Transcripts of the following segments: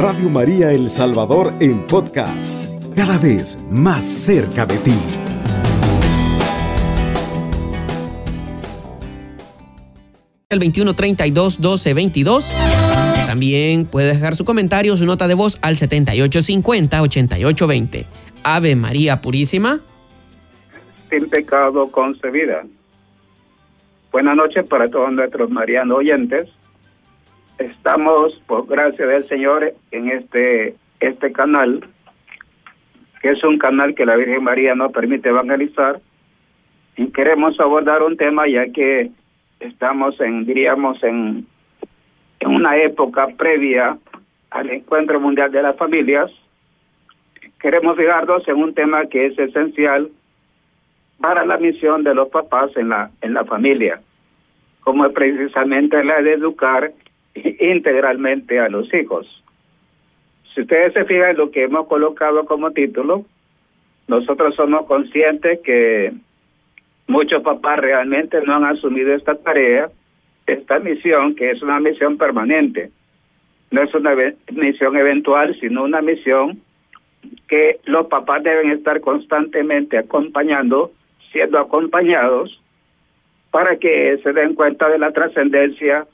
Radio María El Salvador en podcast, cada vez más cerca de ti. El 2132 1222. También puede dejar su comentario, su nota de voz al 7850-8820. Ave María Purísima. Sin pecado concebida. Buenas noches para todos nuestros marianos oyentes. Estamos, por gracia del Señor, en este, este canal, que es un canal que la Virgen María nos permite evangelizar. Y queremos abordar un tema ya que estamos en, diríamos, en, en una época previa al Encuentro Mundial de las Familias. Queremos fijarnos en un tema que es esencial para la misión de los papás en la, en la familia, como precisamente la de educar integralmente a los hijos. Si ustedes se fijan en lo que hemos colocado como título, nosotros somos conscientes que muchos papás realmente no han asumido esta tarea, esta misión, que es una misión permanente. No es una misión eventual, sino una misión que los papás deben estar constantemente acompañando, siendo acompañados, para que se den cuenta de la trascendencia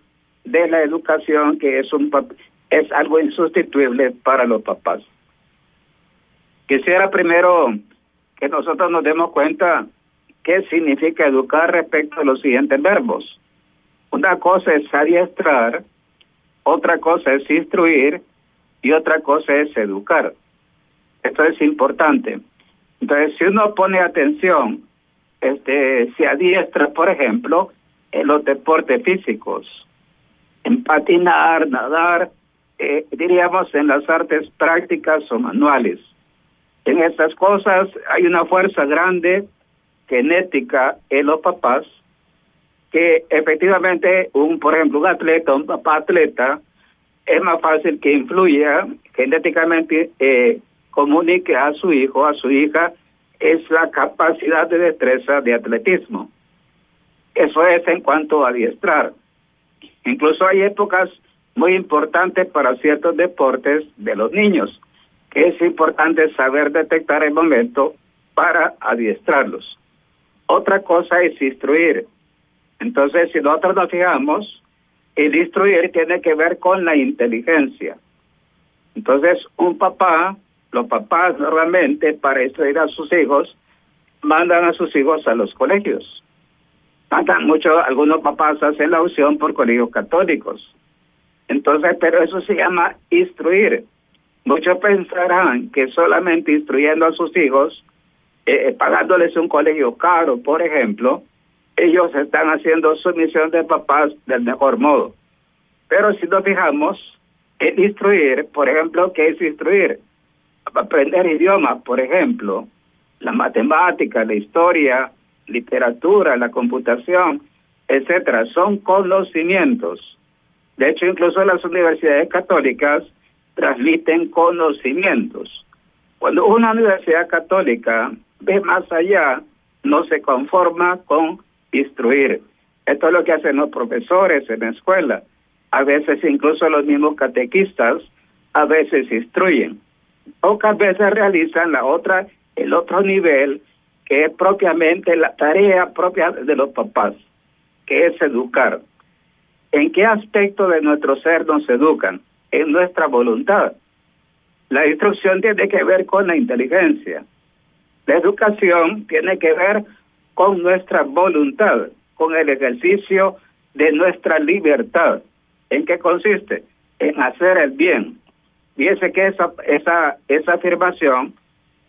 de la educación, que es, un, es algo insustituible para los papás. Quisiera primero que nosotros nos demos cuenta qué significa educar respecto a los siguientes verbos. Una cosa es adiestrar, otra cosa es instruir y otra cosa es educar. Esto es importante. Entonces, si uno pone atención, este, se adiestra, por ejemplo, en los deportes físicos, en patinar, nadar, eh, diríamos en las artes prácticas o manuales. En estas cosas hay una fuerza grande genética en los papás que efectivamente un por ejemplo un atleta un papá atleta es más fácil que influya genéticamente eh, comunique a su hijo a su hija es la capacidad de destreza de atletismo eso es en cuanto a adiestrar incluso hay épocas muy importantes para ciertos deportes de los niños que es importante saber detectar el momento para adiestrarlos otra cosa es instruir. Entonces, si nosotros nos fijamos, el instruir tiene que ver con la inteligencia. Entonces, un papá, los papás normalmente para instruir a sus hijos, mandan a sus hijos a los colegios. Mandan mucho, algunos papás hacen la opción por colegios católicos. Entonces, pero eso se llama instruir. Muchos pensarán que solamente instruyendo a sus hijos eh, pagándoles un colegio caro, por ejemplo, ellos están haciendo su misión de papás del mejor modo. Pero si nos fijamos, el instruir, por ejemplo, ¿qué es instruir? Aprender idiomas, por ejemplo, la matemática, la historia, literatura, la computación, etcétera, son conocimientos. De hecho, incluso las universidades católicas transmiten conocimientos. Cuando una universidad católica ve más allá, no se conforma con instruir. Esto es lo que hacen los profesores en la escuela. A veces incluso los mismos catequistas, a veces instruyen. Pocas veces realizan la otra, el otro nivel, que es propiamente la tarea propia de los papás, que es educar. ¿En qué aspecto de nuestro ser nos educan? En nuestra voluntad. La instrucción tiene que ver con la inteligencia. La educación tiene que ver con nuestra voluntad, con el ejercicio de nuestra libertad. ¿En qué consiste? En hacer el bien. Fíjese que esa, esa, esa afirmación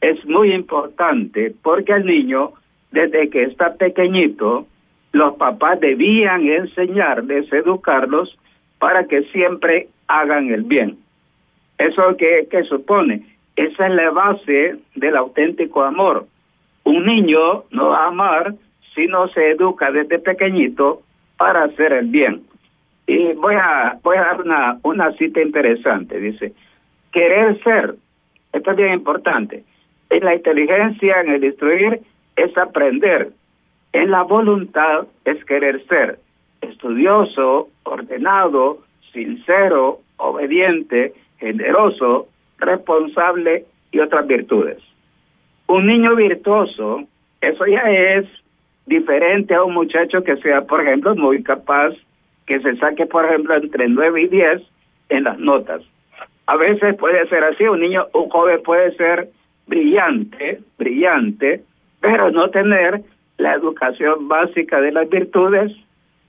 es muy importante porque el niño, desde que está pequeñito, los papás debían enseñarles, educarlos para que siempre hagan el bien. ¿Eso qué, qué supone? Esa es la base del auténtico amor. Un niño no va a amar si no se educa desde pequeñito para hacer el bien. Y voy a, voy a dar una, una cita interesante. Dice, querer ser, esto es bien importante. En la inteligencia, en el instruir, es aprender. En la voluntad es querer ser estudioso, ordenado, sincero, obediente, generoso, responsable y otras virtudes. Un niño virtuoso, eso ya es diferente a un muchacho que sea, por ejemplo, muy capaz, que se saque, por ejemplo, entre 9 y 10 en las notas. A veces puede ser así, un niño, un joven puede ser brillante, brillante, pero no tener la educación básica de las virtudes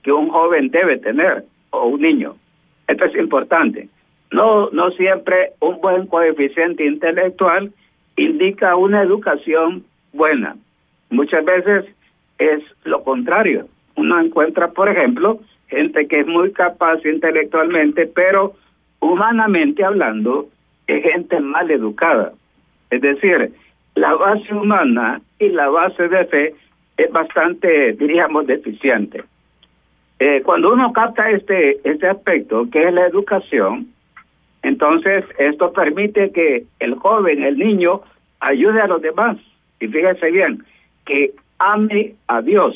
que un joven debe tener o un niño. Esto es importante. No, no siempre un buen coeficiente intelectual indica una educación buena. Muchas veces es lo contrario. Uno encuentra, por ejemplo, gente que es muy capaz intelectualmente, pero humanamente hablando, es gente mal educada. Es decir, la base humana y la base de fe es bastante, diríamos, deficiente. Eh, cuando uno capta este, este aspecto, que es la educación, entonces esto permite que el joven, el niño, ayude a los demás. Y fíjese bien, que ame a Dios.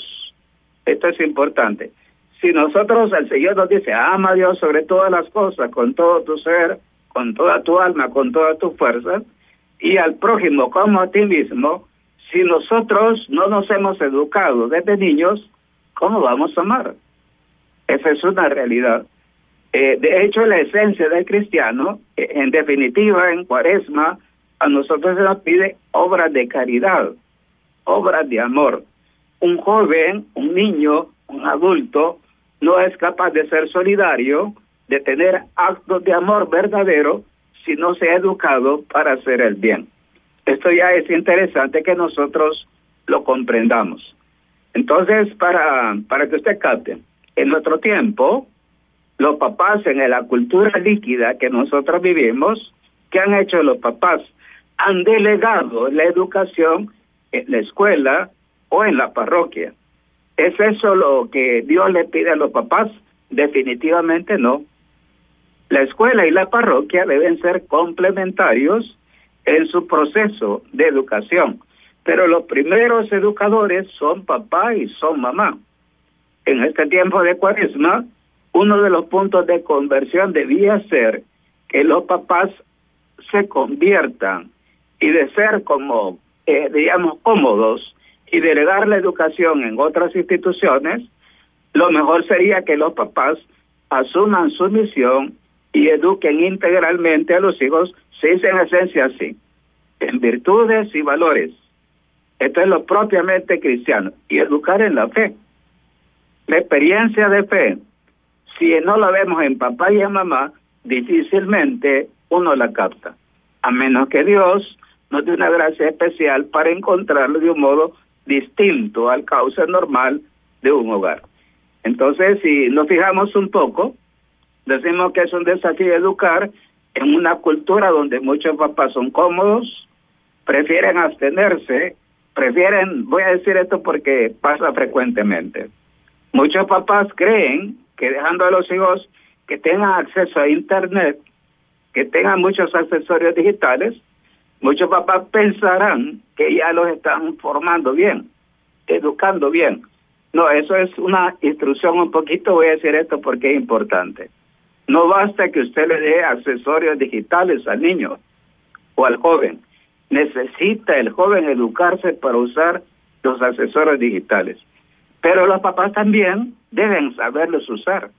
Esto es importante. Si nosotros, el Señor nos dice, ama a Dios sobre todas las cosas, con todo tu ser, con toda tu alma, con toda tu fuerza, y al prójimo como a ti mismo, si nosotros no nos hemos educado desde niños, ¿cómo vamos a amar? Esa es una realidad. Eh, de hecho, la esencia del cristiano, eh, en definitiva, en cuaresma, a nosotros se nos pide obras de caridad, obras de amor. Un joven, un niño, un adulto, no es capaz de ser solidario, de tener actos de amor verdadero, si no se ha educado para hacer el bien. Esto ya es interesante que nosotros lo comprendamos. Entonces, para, para que usted capte, en nuestro tiempo, los papás en la cultura líquida que nosotros vivimos, ¿qué han hecho los papás? Han delegado la educación en la escuela o en la parroquia. ¿Es eso lo que Dios le pide a los papás? Definitivamente no. La escuela y la parroquia deben ser complementarios en su proceso de educación, pero los primeros educadores son papá y son mamá. En este tiempo de cuaresma, uno de los puntos de conversión debía ser que los papás se conviertan y de ser como, eh, digamos, cómodos y delegar la educación en otras instituciones, lo mejor sería que los papás asuman su misión y eduquen integralmente a los hijos, se dice en esencia así, en virtudes y valores. Esto es lo propiamente cristiano. Y educar en la fe. La experiencia de fe, si no la vemos en papá y en mamá, difícilmente uno la capta. A menos que Dios nos dé una gracia especial para encontrarlo de un modo distinto al causa normal de un hogar. Entonces, si nos fijamos un poco, Decimos que es un desafío educar en una cultura donde muchos papás son cómodos, prefieren abstenerse, prefieren, voy a decir esto porque pasa frecuentemente. Muchos papás creen que dejando a los hijos que tengan acceso a Internet, que tengan muchos accesorios digitales, muchos papás pensarán que ya los están formando bien, educando bien. No, eso es una instrucción un poquito, voy a decir esto porque es importante. No basta que usted le dé accesorios digitales al niño o al joven. Necesita el joven educarse para usar los accesorios digitales. Pero los papás también deben saberlos usar.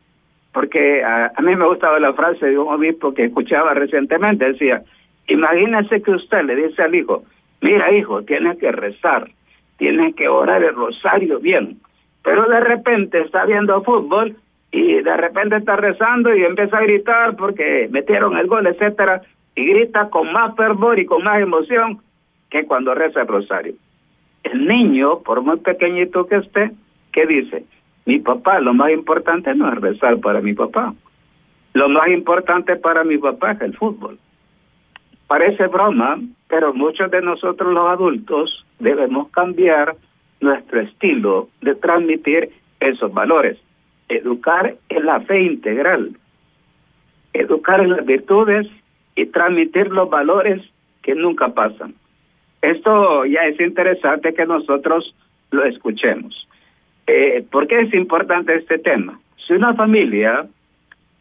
Porque a, mí me gustaba la frase de un obispo que escuchaba recientemente. Decía, imagínese que usted le dice al hijo, mira hijo, tienes que rezar, tienes que orar el rosario bien. Pero de repente está viendo fútbol y de repente está rezando y empieza a gritar porque metieron el gol, etcétera, y grita con más fervor y con más emoción que cuando reza el rosario. El niño, por muy pequeñito que esté, ¿qué dice? Mi papá, lo más importante no es rezar para mi papá. Lo más importante para mi papá es el fútbol. Parece broma, pero muchos de nosotros los adultos debemos cambiar nuestro estilo de transmitir esos valores educar en la fe integral, educar en las virtudes y transmitir los valores que nunca pasan. Esto ya es interesante que nosotros lo escuchemos. Eh, ¿Por qué es importante este tema? Si una familia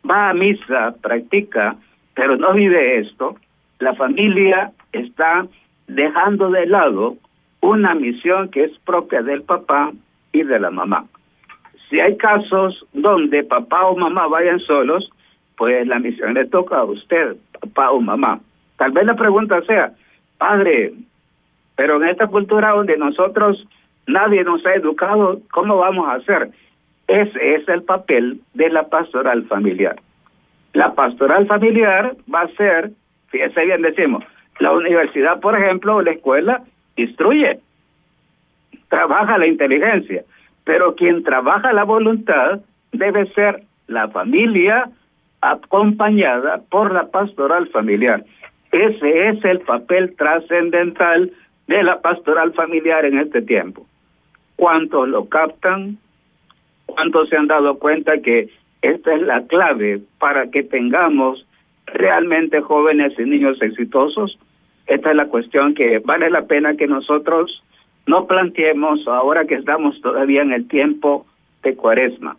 va a misa, practica pero no vive esto, la familia está dejando de lado una misión que es propia del papá y de la mamá. Si hay casos donde papá o mamá vayan solos, pues la misión le toca a usted, papá o mamá. Tal vez la pregunta sea, padre, pero en esta cultura donde nosotros nadie nos ha educado, ¿cómo vamos a hacer? Ese es el papel de la pastoral familiar. La pastoral familiar va a ser, fíjese bien, decimos, la universidad, por ejemplo, o la escuela, instruye, trabaja la inteligencia, pero quien trabaja la voluntad debe ser la familia acompañada por la pastoral familiar. Ese es el papel trascendental de la pastoral familiar en este tiempo. ¿Cuántos lo captan? ¿Cuántos se han dado cuenta que esta es la clave para que tengamos realmente jóvenes y niños exitosos? Esta es la cuestión que vale la pena que nosotros no planteemos ahora que estamos todavía en el tiempo de cuaresma.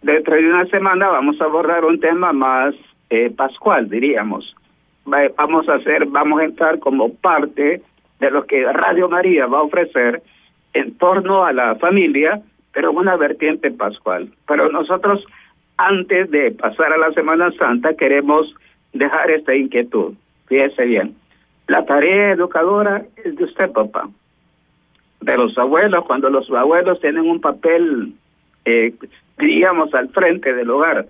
Dentro de una semana vamos a abordar un tema más eh, pascual, diríamos. Vamos a hacer, vamos a entrar como parte de lo que Radio María va a ofrecer en torno a la familia, pero una vertiente pascual. Pero nosotros, antes de pasar a la Semana Santa, queremos dejar esta inquietud. Fíjese bien, la tarea educadora es de usted, papá, de los abuelos, cuando los abuelos tienen un papel, eh, diríamos, al frente del hogar.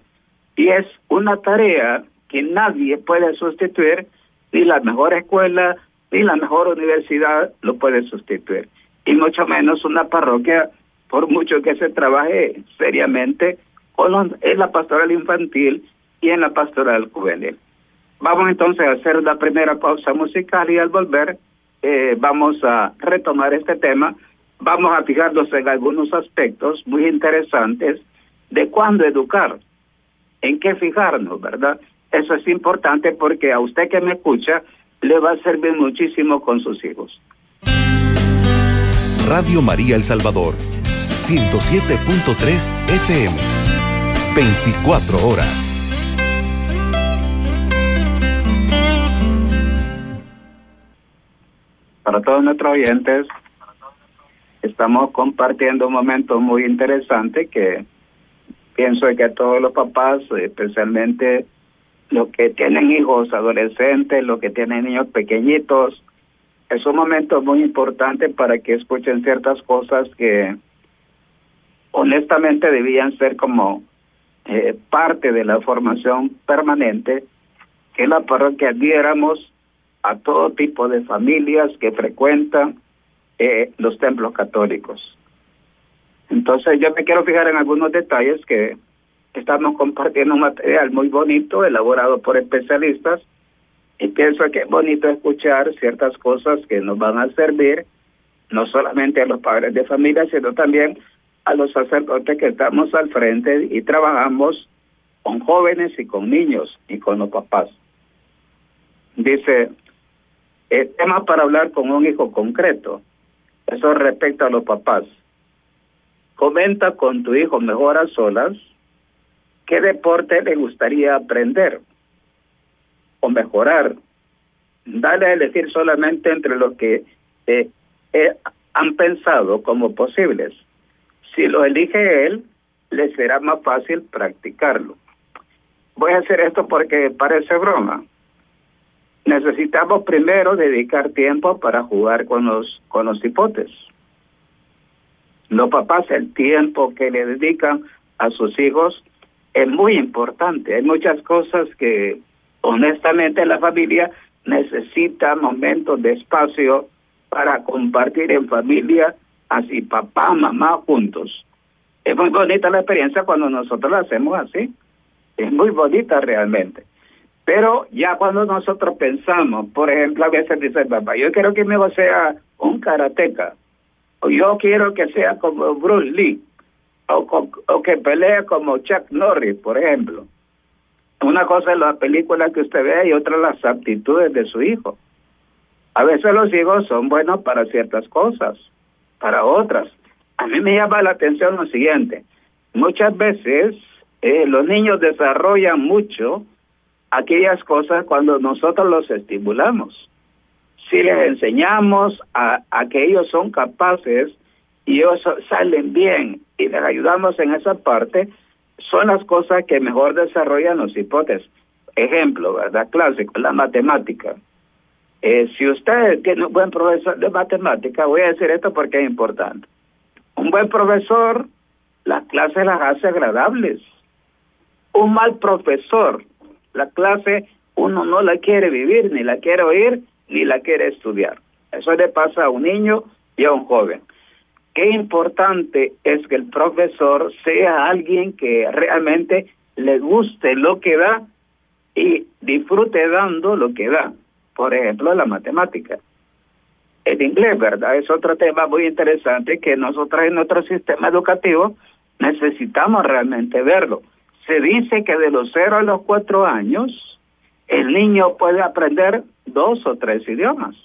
Y es una tarea que nadie puede sustituir, ni la mejor escuela, ni la mejor universidad lo puede sustituir. Y mucho menos una parroquia, por mucho que se trabaje seriamente con en la pastoral infantil y en la pastoral juvenil. Vamos entonces a hacer la primera pausa musical y al volver eh, vamos a retomar este tema. Vamos a fijarnos en algunos aspectos muy interesantes de cuándo educar, en qué fijarnos, ¿verdad? Eso es importante porque a usted que me escucha le va a servir muchísimo con sus hijos. Radio María El Salvador, 107.3 FM, 24 horas. Para todos nuestros oyentes, estamos compartiendo un momento muy interesante que pienso que todos los papás, especialmente los que tienen hijos adolescentes, los que tienen niños pequeñitos, es un momento muy importante para que escuchen ciertas cosas que honestamente debían ser como eh, parte de la formación permanente que la parroquia diéramos a todo tipo de familias que frecuentan eh, los templos católicos. Entonces yo me quiero fijar en algunos detalles que estamos compartiendo un material muy bonito elaborado por especialistas y pienso que es bonito escuchar ciertas cosas que nos van a servir no solamente a los padres de familia, sino también a los sacerdotes que estamos al frente y trabajamos con jóvenes y con niños y con los papás. Dice, el tema para hablar con un hijo concreto. Eso respecto a los papás. Comenta con tu hijo mejor a solas qué deporte le gustaría aprender o mejorar. Dale a elegir solamente entre los que eh, eh, han pensado como posibles. Si lo elige él, le será más fácil practicarlo. Voy a hacer esto porque parece broma, necesitamos primero dedicar tiempo para jugar con los con los hipotes. Los papás el tiempo que le dedican a sus hijos es muy importante. Hay muchas cosas que honestamente la familia necesita momentos de espacio para compartir en familia, así papá, mamá juntos. Es muy bonita la experiencia cuando nosotros la hacemos así. Es muy bonita realmente. Pero ya cuando nosotros pensamos, por ejemplo, a veces dice papá, yo quiero que mi hijo sea un karateca, o yo quiero que sea como Bruce Lee, o, que pelee como Chuck Norris, por ejemplo. Una cosa es la película que usted ve y otra las aptitudes de su hijo. A veces los hijos son buenos para ciertas cosas, para otras. A mí me llama la atención lo siguiente. Muchas veces eh, los niños desarrollan mucho aquellas cosas cuando nosotros los estimulamos. Si les enseñamos a, que ellos son capaces y ellos salen bien y les ayudamos en esa parte, son las cosas que mejor desarrollan los hipótesis. Ejemplo, ¿verdad? Clásico, la matemática. Eh, si usted tiene un buen profesor de matemática, voy a decir esto porque es importante. Un buen profesor, las clases las hace agradables. Un mal profesor, la clase uno no la quiere vivir, ni la quiere oír, ni la quiere estudiar. Eso le pasa a un niño y a un joven. Qué importante es que el profesor sea alguien que realmente le guste lo que da y disfrute dando lo que da. Por ejemplo, la matemática. El inglés, ¿verdad? Es otro tema muy interesante que nosotros en nuestro sistema educativo necesitamos realmente verlo. Se dice que de los cero a los cuatro años el niño puede aprender dos o tres idiomas,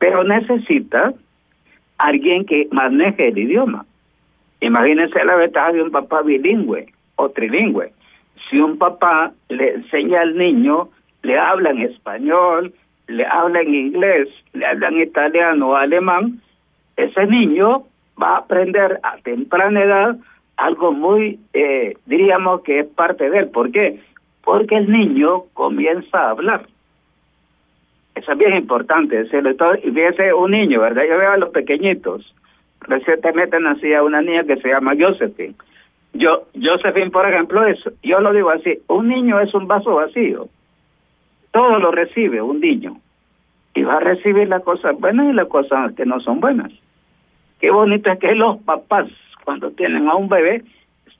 pero necesita alguien que maneje el idioma. Imagínense la ventaja de un papá bilingüe o trilingüe. Si un papá le enseña al niño, le habla en español, le habla en inglés, le habla en italiano o alemán, ese niño va a aprender a temprana edad algo muy, eh, diríamos que es parte de él. ¿Por qué? Porque el niño comienza a hablar. Eso es bien importante. Y fíjese un niño, ¿verdad? Yo veo a los pequeñitos. Recientemente nacía una niña que se llama Josephine. Yo, Josephine, por ejemplo, es, yo lo digo así, un niño es un vaso vacío. Todo lo recibe un niño. Y va a recibir las cosas buenas y las cosas que no son buenas. Qué bonito es que los papás, cuando tienen a un bebé,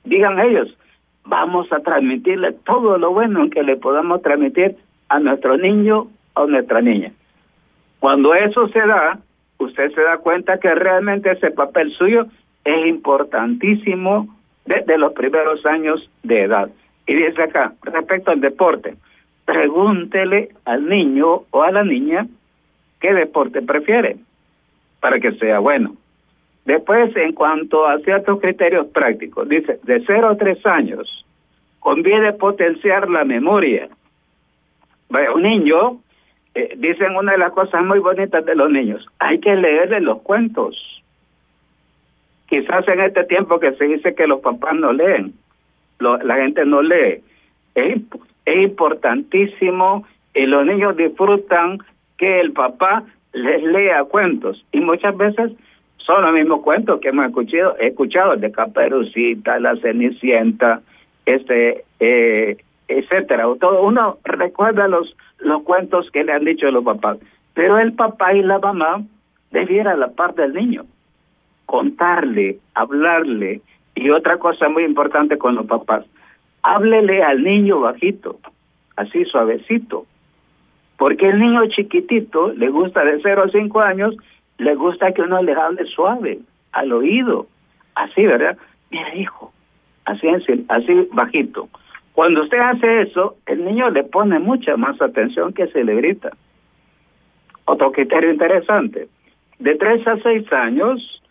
digan ellos, vamos a transmitirle todo lo bueno que le podamos transmitir a nuestro niño a nuestra niña. Cuando eso se da, usted se da cuenta que realmente ese papel suyo es importantísimo desde los primeros años de edad. Y dice acá, respecto al deporte, pregúntele al niño o a la niña qué deporte prefiere para que sea bueno. Después, en cuanto a ciertos criterios prácticos, dice, de 0 a 3 años, conviene potenciar la memoria. un niño eh, dicen una de las cosas muy bonitas de los niños, hay que leerle los cuentos. Quizás en este tiempo que se dice que los papás no leen, la gente no lee. Es importantísimo y los niños disfrutan que el papá les lea cuentos y muchas veces son los mismos cuentos que hemos escuchado, escuchado de Caperucita, la Cenicienta, este, eh, etcétera. Todo uno recuerda los los cuentos que le han dicho los papás. Pero el papá y la mamá debiera la parte del niño, contarle, hablarle. Y otra cosa muy importante con los papás, háblele al niño bajito, así suavecito. Porque el niño chiquitito le gusta de 0 a 5 años, le gusta que uno le hable suave, al oído, así, ¿verdad? Mira, hijo, así, así bajito. Cuando usted hace eso, el niño le pone mucha más atención que se le grita. Otro criterio interesante. De 3 a 6 años,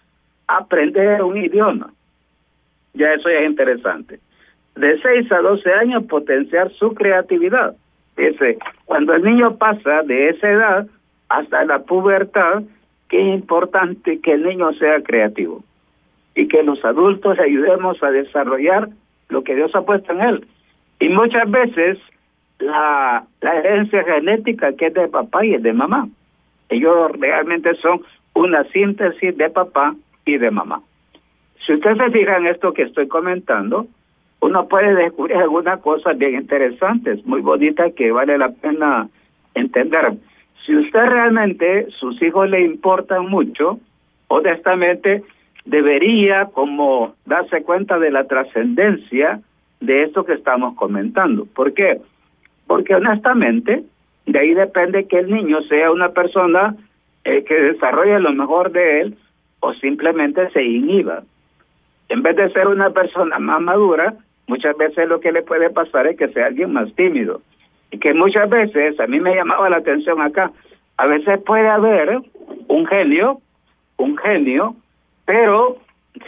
aprender un idioma. Ya eso es interesante. De 6 a 12 años, potenciar su creatividad. Dice, cuando el niño pasa de esa edad hasta la pubertad, qué importante que el niño sea creativo y que los adultos ayudemos a desarrollar lo que Dios ha puesto en él. Y muchas veces la, herencia genética que es de papá y es de mamá. Ellos realmente son una síntesis de papá y de mamá. Si usted se fija en esto que estoy comentando, uno puede descubrir algunas cosas bien interesantes, muy bonitas que vale la pena entender. Si usted realmente, sus hijos le importan mucho, honestamente debería como darse cuenta de la trascendencia de esto que estamos comentando. ¿Por qué? Porque honestamente, de ahí depende que el niño sea una persona eh, que desarrolle lo mejor de él o simplemente se inhiba. En vez de ser una persona más madura, muchas veces lo que le puede pasar es que sea alguien más tímido. Que muchas veces, a mí me llamaba la atención acá, a veces puede haber un genio, un genio, pero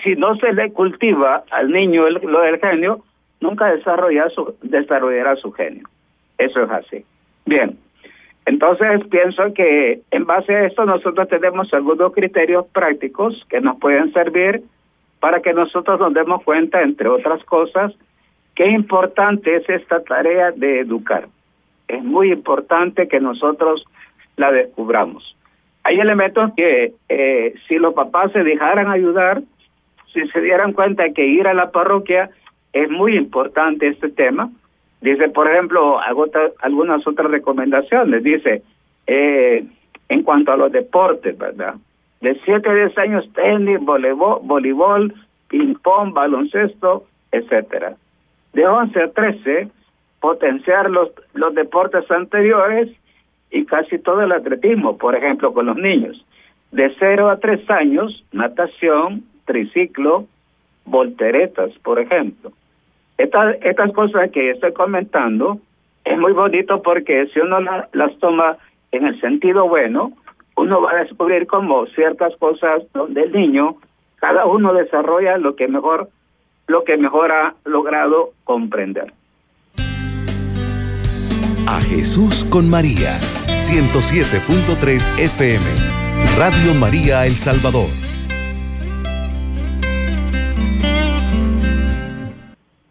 si no se le cultiva al niño lo del genio, nunca desarrollará su, desarrollará su genio. Eso es así. Bien, entonces pienso que en base a esto nosotros tenemos algunos criterios prácticos que nos pueden servir para que nosotros nos demos cuenta, entre otras cosas, qué importante es esta tarea de educar. Es muy importante que nosotros la descubramos. Hay elementos que eh, si los papás se dejaran ayudar, si se dieran cuenta que ir a la parroquia es muy importante este tema, Dice, por ejemplo, hago algunas otras recomendaciones. Dice, eh, en cuanto a los deportes, ¿verdad? De 7 a 10 años, tenis, voleibol, voleibol ping-pong, baloncesto, etcétera. De 11 a 13, potenciar los, los deportes anteriores y casi todo el atletismo, por ejemplo, con los niños. De 0 a 3 años, natación, triciclo, volteretas, por ejemplo. Estas, estas cosas que estoy comentando es muy bonito porque si uno las toma en el sentido bueno, uno va a descubrir como ciertas cosas donde el niño, cada uno desarrolla lo que mejor, lo que mejor ha logrado comprender. A Jesús con María, 107.3 FM, Radio María El Salvador.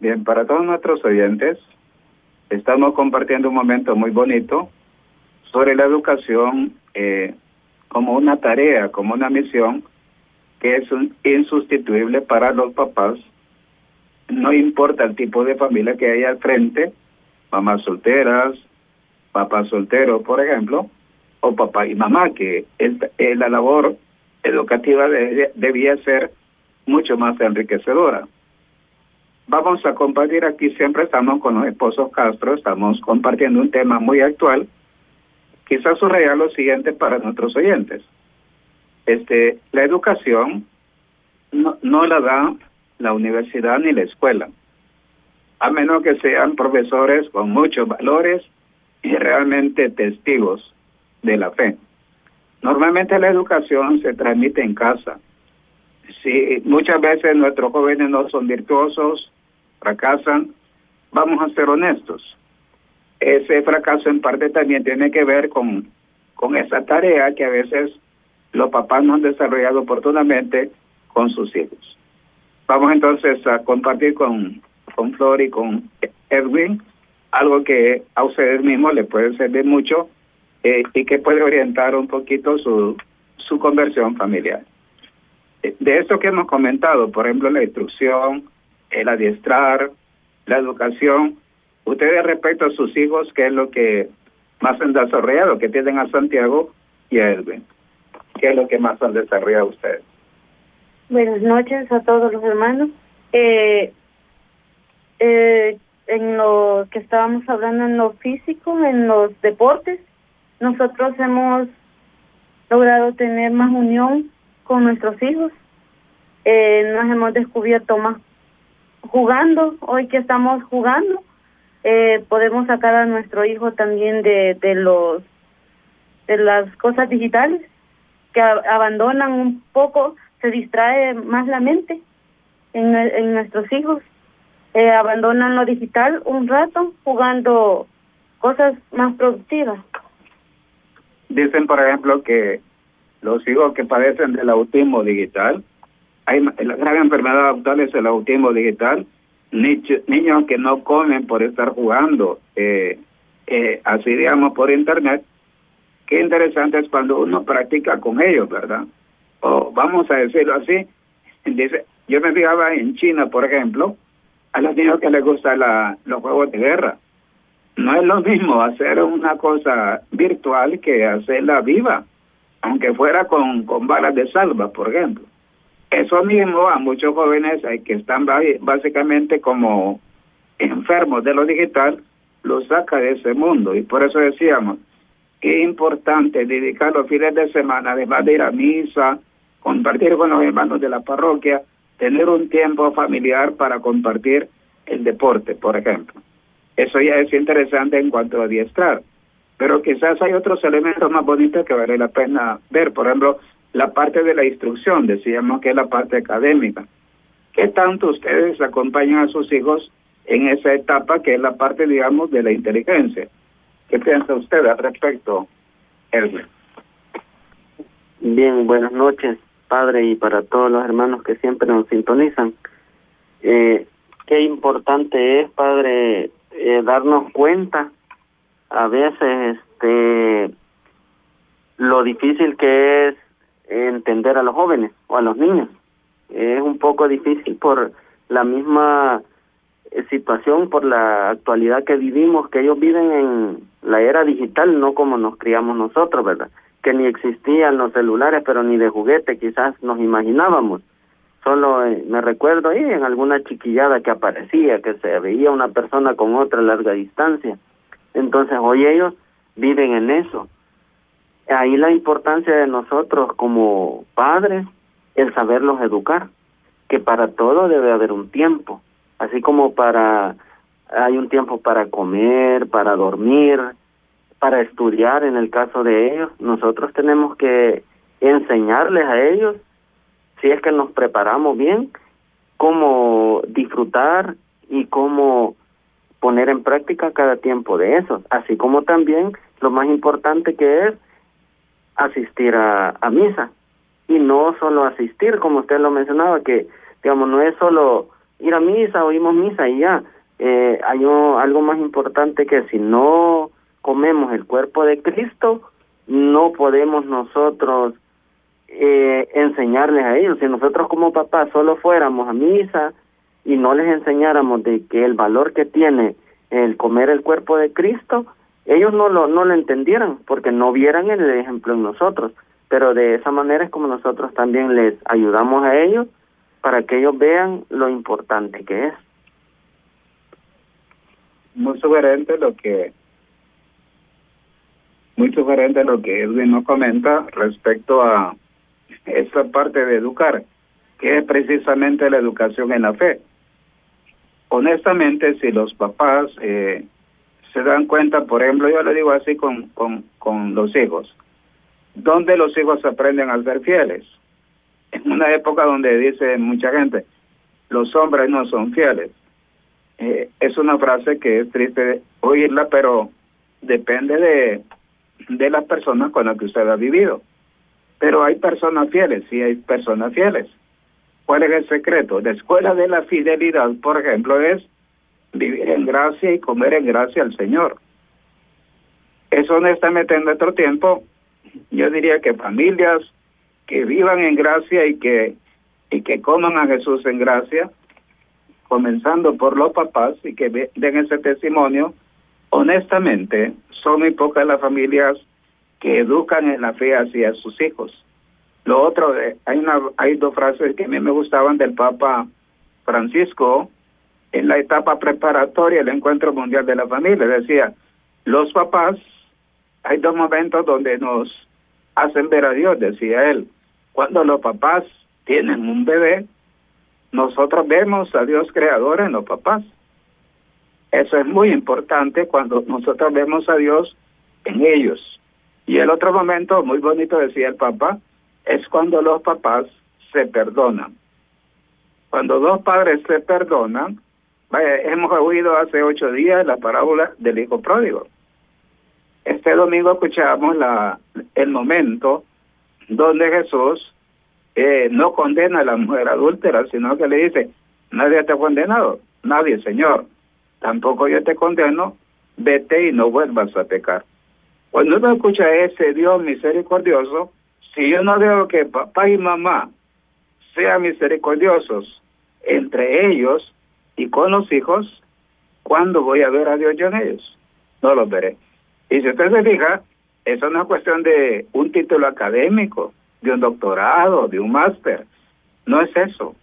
Bien, para todos nuestros oyentes, estamos compartiendo un momento muy bonito sobre la educación eh, como una tarea, como una misión que es insustituible para los papás. No importa el tipo de familia que haya al frente, mamás solteras, papás solteros, por ejemplo, o papá y mamá, que la labor educativa debía ser mucho más enriquecedora. Vamos a compartir aquí, siempre estamos con los esposos Castro, estamos compartiendo un tema muy actual. Quizás subrayar lo siguiente para nuestros oyentes. Este, la educación no, no la da la universidad ni la escuela, a menos que sean profesores con muchos valores y realmente testigos de la fe. Normalmente la educación se transmite en casa. Si muchas veces nuestros jóvenes no son virtuosos, fracasan, vamos a ser honestos. Ese fracaso en parte también tiene que ver con, con esa tarea que a veces los papás no han desarrollado oportunamente con sus hijos. Vamos entonces a compartir con, con Flor y con Edwin algo que a ustedes mismos les puede servir mucho eh, y que puede orientar un poquito su, su conversión familiar. De esto que hemos comentado, por ejemplo, la instrucción, el adiestrar, la educación. Ustedes respecto a sus hijos, ¿qué es lo que más han desarrollado? que tienen a Santiago y a Elvin? ¿Qué es lo que más han desarrollado ustedes? Buenas noches a todos los hermanos. Eh, eh, en lo que estábamos hablando en lo físico, en los deportes, nosotros hemos logrado tener más unión con nuestros hijos. Eh, nos hemos descubierto más jugando, hoy que estamos jugando, eh, podemos sacar a nuestro hijo también de, de los de las cosas digitales que abandonan un poco, se distrae más la mente en, en nuestros hijos, eh, abandonan lo digital un rato jugando cosas más productivas. Dicen, por ejemplo, que los hijos que padecen del autismo digital hay, la gran enfermedad actual es el autismo digital. niños que no comen por estar jugando, eh, eh, así digamos, por internet. Qué interesante es cuando uno practica con ellos, ¿verdad? O vamos a decirlo así, dice, yo me fijaba en China, por ejemplo, a los niños que les gustan la, los juegos de guerra. No es lo mismo hacer una cosa virtual que hacerla viva, aunque fuera con, con balas de salva, por ejemplo. Eso mismo a muchos jóvenes que están básicamente como enfermos de lo digital, lo saca de ese mundo. Y por eso decíamos, qué importante dedicar los fines de semana, además de ir a misa, compartir con los hermanos de la parroquia, tener un tiempo familiar para compartir el deporte, por ejemplo. Eso ya es interesante en cuanto a adiestrar. Pero quizás hay otros elementos más bonitos que vale la pena ver. Por ejemplo, la parte de la instrucción, decíamos que es la parte académica. ¿Qué tanto ustedes acompañan a sus hijos en esa etapa que es la parte, digamos, de la inteligencia. ¿Qué piensa usted al respecto, Elmer? Bien, buenas noches, padre, y para todos los hermanos que siempre nos sintonizan. Eh, qué importante es, padre, eh, darnos cuenta a veces este lo difícil que es entender a los jóvenes o a los niños. Es un poco difícil por la misma eh, situación, por la actualidad que vivimos, que ellos viven en la era digital, no como nos criamos nosotros, ¿verdad? Que ni existían los celulares, pero ni de juguete quizás nos imaginábamos. Solo eh, me recuerdo ahí en alguna chiquillada que aparecía, que se veía una persona con otra a larga distancia. Entonces hoy ellos viven en eso ahí la importancia de nosotros como padres, el saberlos educar, que para todo debe haber un tiempo, así como para hay un tiempo para comer, para dormir, para estudiar en el caso de ellos, nosotros tenemos que enseñarles a ellos, si es que nos preparamos bien, cómo disfrutar y cómo poner en práctica cada tiempo de eso, así como también lo más importante que es asistir a, a misa. Y no solo asistir, como usted lo mencionaba, que digamos no es solo ir a misa, oímos misa y ya. Eh, hay algo más importante que si no comemos el cuerpo de Cristo, no podemos nosotros eh, enseñarles a ellos. Si nosotros como papás solo fuéramos a misa y no les enseñáramos de que el valor que tiene el comer el cuerpo de Cristo, ellos no lo, no lo entendieran porque no vieran el ejemplo en nosotros, pero de esa manera es como nosotros también les ayudamos a ellos para que ellos vean lo importante que es. Muy sugerente lo que muy sugerente lo que Edwin nos comenta respecto a esa parte de educar, que es precisamente la educación en la fe. Honestamente, si los papás eh, se dan cuenta, por ejemplo, yo le digo así con, con, con los hijos, donde los hijos aprenden a ser fieles. En una época donde dice mucha gente, los hombres no son fieles. Eh, es una frase que es triste oírla, pero depende de, de las personas con las que usted ha vivido. Pero hay personas fieles, sí hay personas fieles. ¿Cuál es el secreto? La escuela de la fidelidad, por ejemplo, es vivir en gracia y comer en gracia al Señor. Eso honestamente en nuestro tiempo, yo diría que familias que vivan en gracia y que y que coman a Jesús en gracia, comenzando por los papás y que den ese testimonio, honestamente son muy pocas las familias que educan en la fe hacia sus hijos. Lo otro, eh, hay una hay dos frases que a mí me gustaban del Papa Francisco, en la etapa preparatoria del Encuentro Mundial de la Familia. Decía, los papás, hay dos momentos donde nos hacen ver a Dios, decía él. Cuando los papás tienen un bebé, nosotros vemos a Dios creador en los papás. Eso es muy importante cuando nosotros vemos a Dios en ellos. Y el otro momento, muy bonito, decía el papá, es cuando los papás se perdonan. Cuando dos padres se perdonan, Vaya, hemos oído hace ocho días la parábola del hijo pródigo. Este domingo escuchamos el momento donde Jesús eh, no condena a la mujer adúltera, sino que le dice, nadie te ha condenado, nadie, Señor. Tampoco yo te condeno, vete y no vuelvas a pecar. Cuando uno escucha ese Dios misericordioso, si yo no veo que papá y mamá sean misericordiosos entre ellos, y con los hijos, ¿cuándo voy a ver a Dios yo en ellos? No los veré. Y si usted se fija, eso no es cuestión de un título académico, de un doctorado, de un máster. No es eso.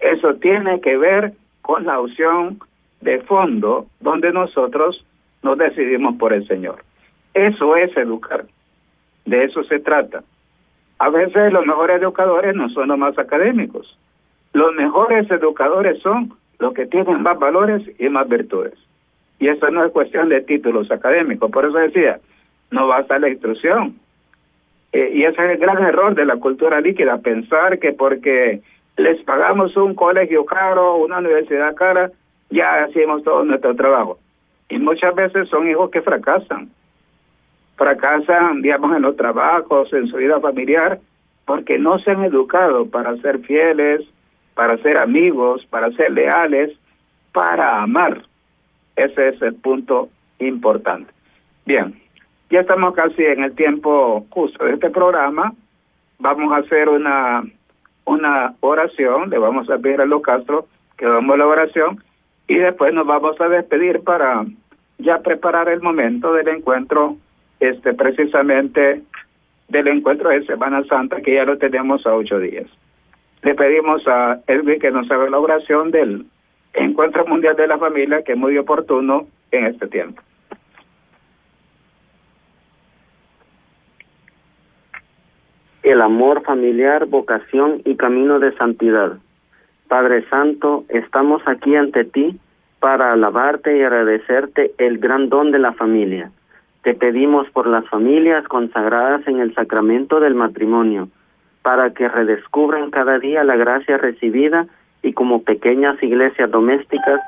Eso tiene que ver con la opción de fondo donde nosotros nos decidimos por el Señor. Eso es educar. De eso se trata. A veces los mejores educadores no son los más académicos. Los mejores educadores son los que tienen más valores y más virtudes. Y eso no es cuestión de títulos académicos, por eso decía, no basta la instrucción. Eh, y ese es el gran error de la cultura líquida, pensar que porque les pagamos un colegio caro, una universidad cara, ya hacemos todo nuestro trabajo. Y muchas veces son hijos que fracasan. Fracasan, digamos, en los trabajos, en su vida familiar, porque no se han educado para ser fieles, para ser amigos, para ser leales, para amar. Ese es el punto importante. Bien, ya estamos casi en el tiempo justo de este programa. Vamos a hacer una, una oración, le vamos a pedir a los Castro que hagamos la oración y después nos vamos a despedir para ya preparar el momento del encuentro, este precisamente del encuentro de Semana Santa, que ya lo tenemos a ocho días. Le pedimos a Edwin que nos haga la oración del Encuentro Mundial de la Familia, que es muy oportuno en este tiempo. El amor familiar, vocación y camino de santidad. Padre Santo, estamos aquí ante ti para alabarte y agradecerte el gran don de la familia. Te pedimos por las familias consagradas en el sacramento del matrimonio, para que redescubran cada día la gracia recibida y como pequeñas iglesias domésticas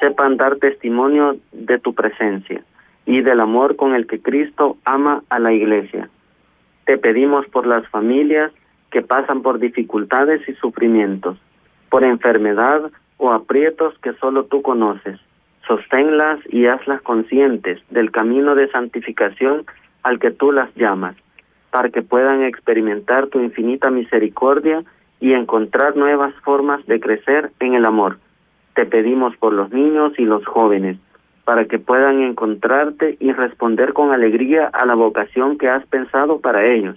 sepan dar testimonio de tu presencia y del amor con el que Cristo ama a la iglesia. Te pedimos por las familias que pasan por dificultades y sufrimientos, por enfermedad o aprietos que solo tú conoces. Sosténlas y hazlas conscientes del camino de santificación al que tú las llamas, para que puedan experimentar tu infinita misericordia y encontrar nuevas formas de crecer en el amor. Te pedimos por los niños y los jóvenes, para que puedan encontrarte y responder con alegría a la vocación que has pensado para ellos.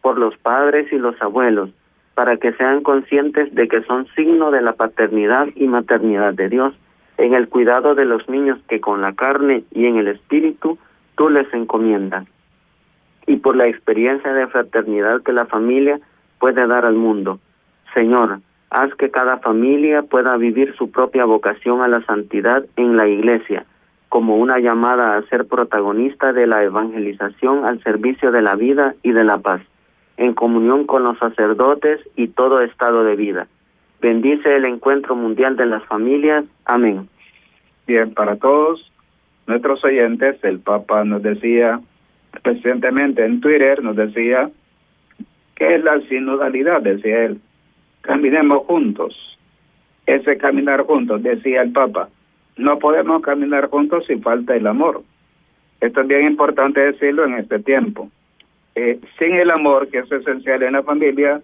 Por los padres y los abuelos, para que sean conscientes de que son signo de la paternidad y maternidad de Dios, en el cuidado de los niños que con la carne y en el espíritu tú les encomiendas. Y por la experiencia de fraternidad que la familia puede dar al mundo. Señor, haz que cada familia pueda vivir su propia vocación a la santidad en la iglesia, como una llamada a ser protagonista de la evangelización al servicio de la vida y de la paz en comunión con los sacerdotes y todo estado de vida. Bendice el encuentro mundial de las familias. Amén. Bien, para todos nuestros oyentes, el Papa nos decía recientemente en Twitter, nos decía que es la sinodalidad, decía él. Caminemos juntos. Ese caminar juntos, decía el Papa. No podemos caminar juntos si falta el amor. Es bien importante decirlo en este tiempo eh, sin el amor, que es esencial en la familia,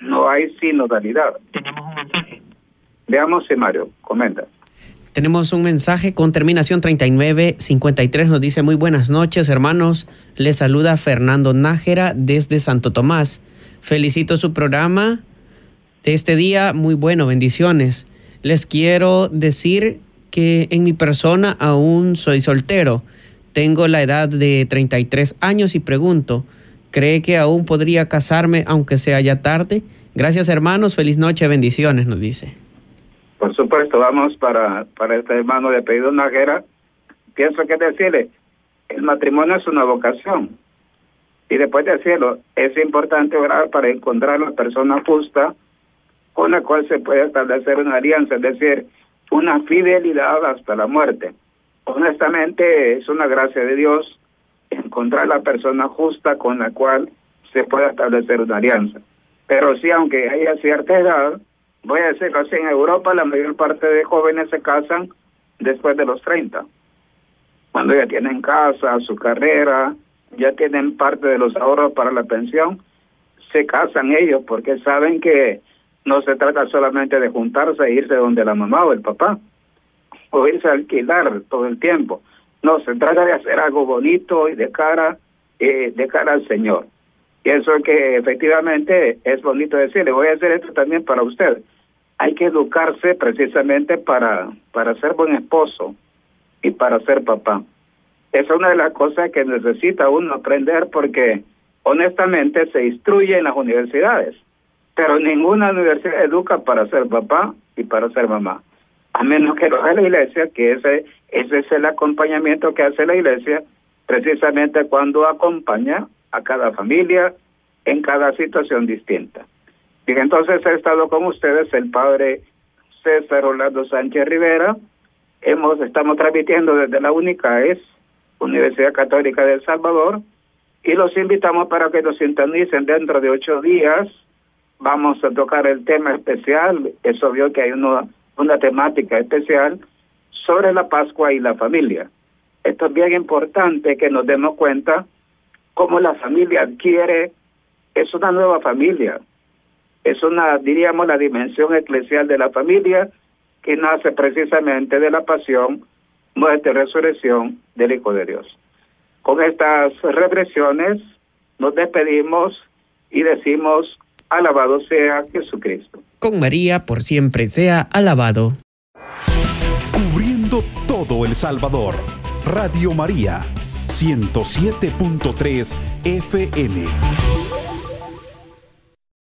no hay sinodalidad. Tenemos un mensaje. Veamos Mario comenta. Tenemos un mensaje con terminación 3953. Nos dice muy buenas noches, hermanos. Les saluda Fernando Nájera desde Santo Tomás. Felicito su programa de este día. Muy bueno, bendiciones. Les quiero decir que en mi persona aún soy soltero. Tengo la edad de 33 años y pregunto, ¿Cree que aún podría casarme aunque sea ya tarde? Gracias hermanos, feliz noche, bendiciones, nos dice. Por supuesto, vamos para, para este hermano de apellido Najera. Pienso que decirle, el matrimonio es una vocación. Y después de decirlo, es importante orar para encontrar la persona justa con la cual se puede establecer una alianza, es decir, una fidelidad hasta la muerte. Honestamente, es una gracia de Dios encontrar la persona justa con la cual se pueda establecer una alianza. Pero sí, aunque haya cierta edad, voy a decir así, en Europa la mayor parte de jóvenes se casan después de los 30, cuando ya tienen casa, su carrera, ya tienen parte de los ahorros para la pensión, se casan ellos porque saben que no se trata solamente de juntarse e irse donde la mamá o el papá, o irse a alquilar todo el tiempo, no, se trata de hacer algo bonito y de cara, eh, de cara al Señor. Y eso que efectivamente es bonito decirle, voy a hacer esto también para usted. Hay que educarse precisamente para, para ser buen esposo y para ser papá. Esa es una de las cosas que necesita uno aprender porque honestamente se instruye en las universidades, pero ninguna universidad educa para ser papá y para ser mamá a menos que lo haga la iglesia, que ese, ese es el acompañamiento que hace la iglesia, precisamente cuando acompaña a cada familia en cada situación distinta. Y entonces he estado con ustedes el padre César Orlando Sánchez Rivera, hemos estamos transmitiendo desde la UNICAES, Universidad Católica de Salvador, y los invitamos para que nos sintonicen dentro de ocho días. Vamos a tocar el tema especial, es obvio que hay una, una temática especial sobre la Pascua y la familia. Esto es bien importante que nos demos cuenta cómo la familia adquiere, es una nueva familia, es una, diríamos, la dimensión eclesial de la familia que nace precisamente de la pasión, muerte y resurrección del Hijo de Dios. Con estas reflexiones nos despedimos y decimos, alabado sea Jesucristo. Con María por siempre sea alabado. Todo El Salvador. Radio María, 107.3 FM.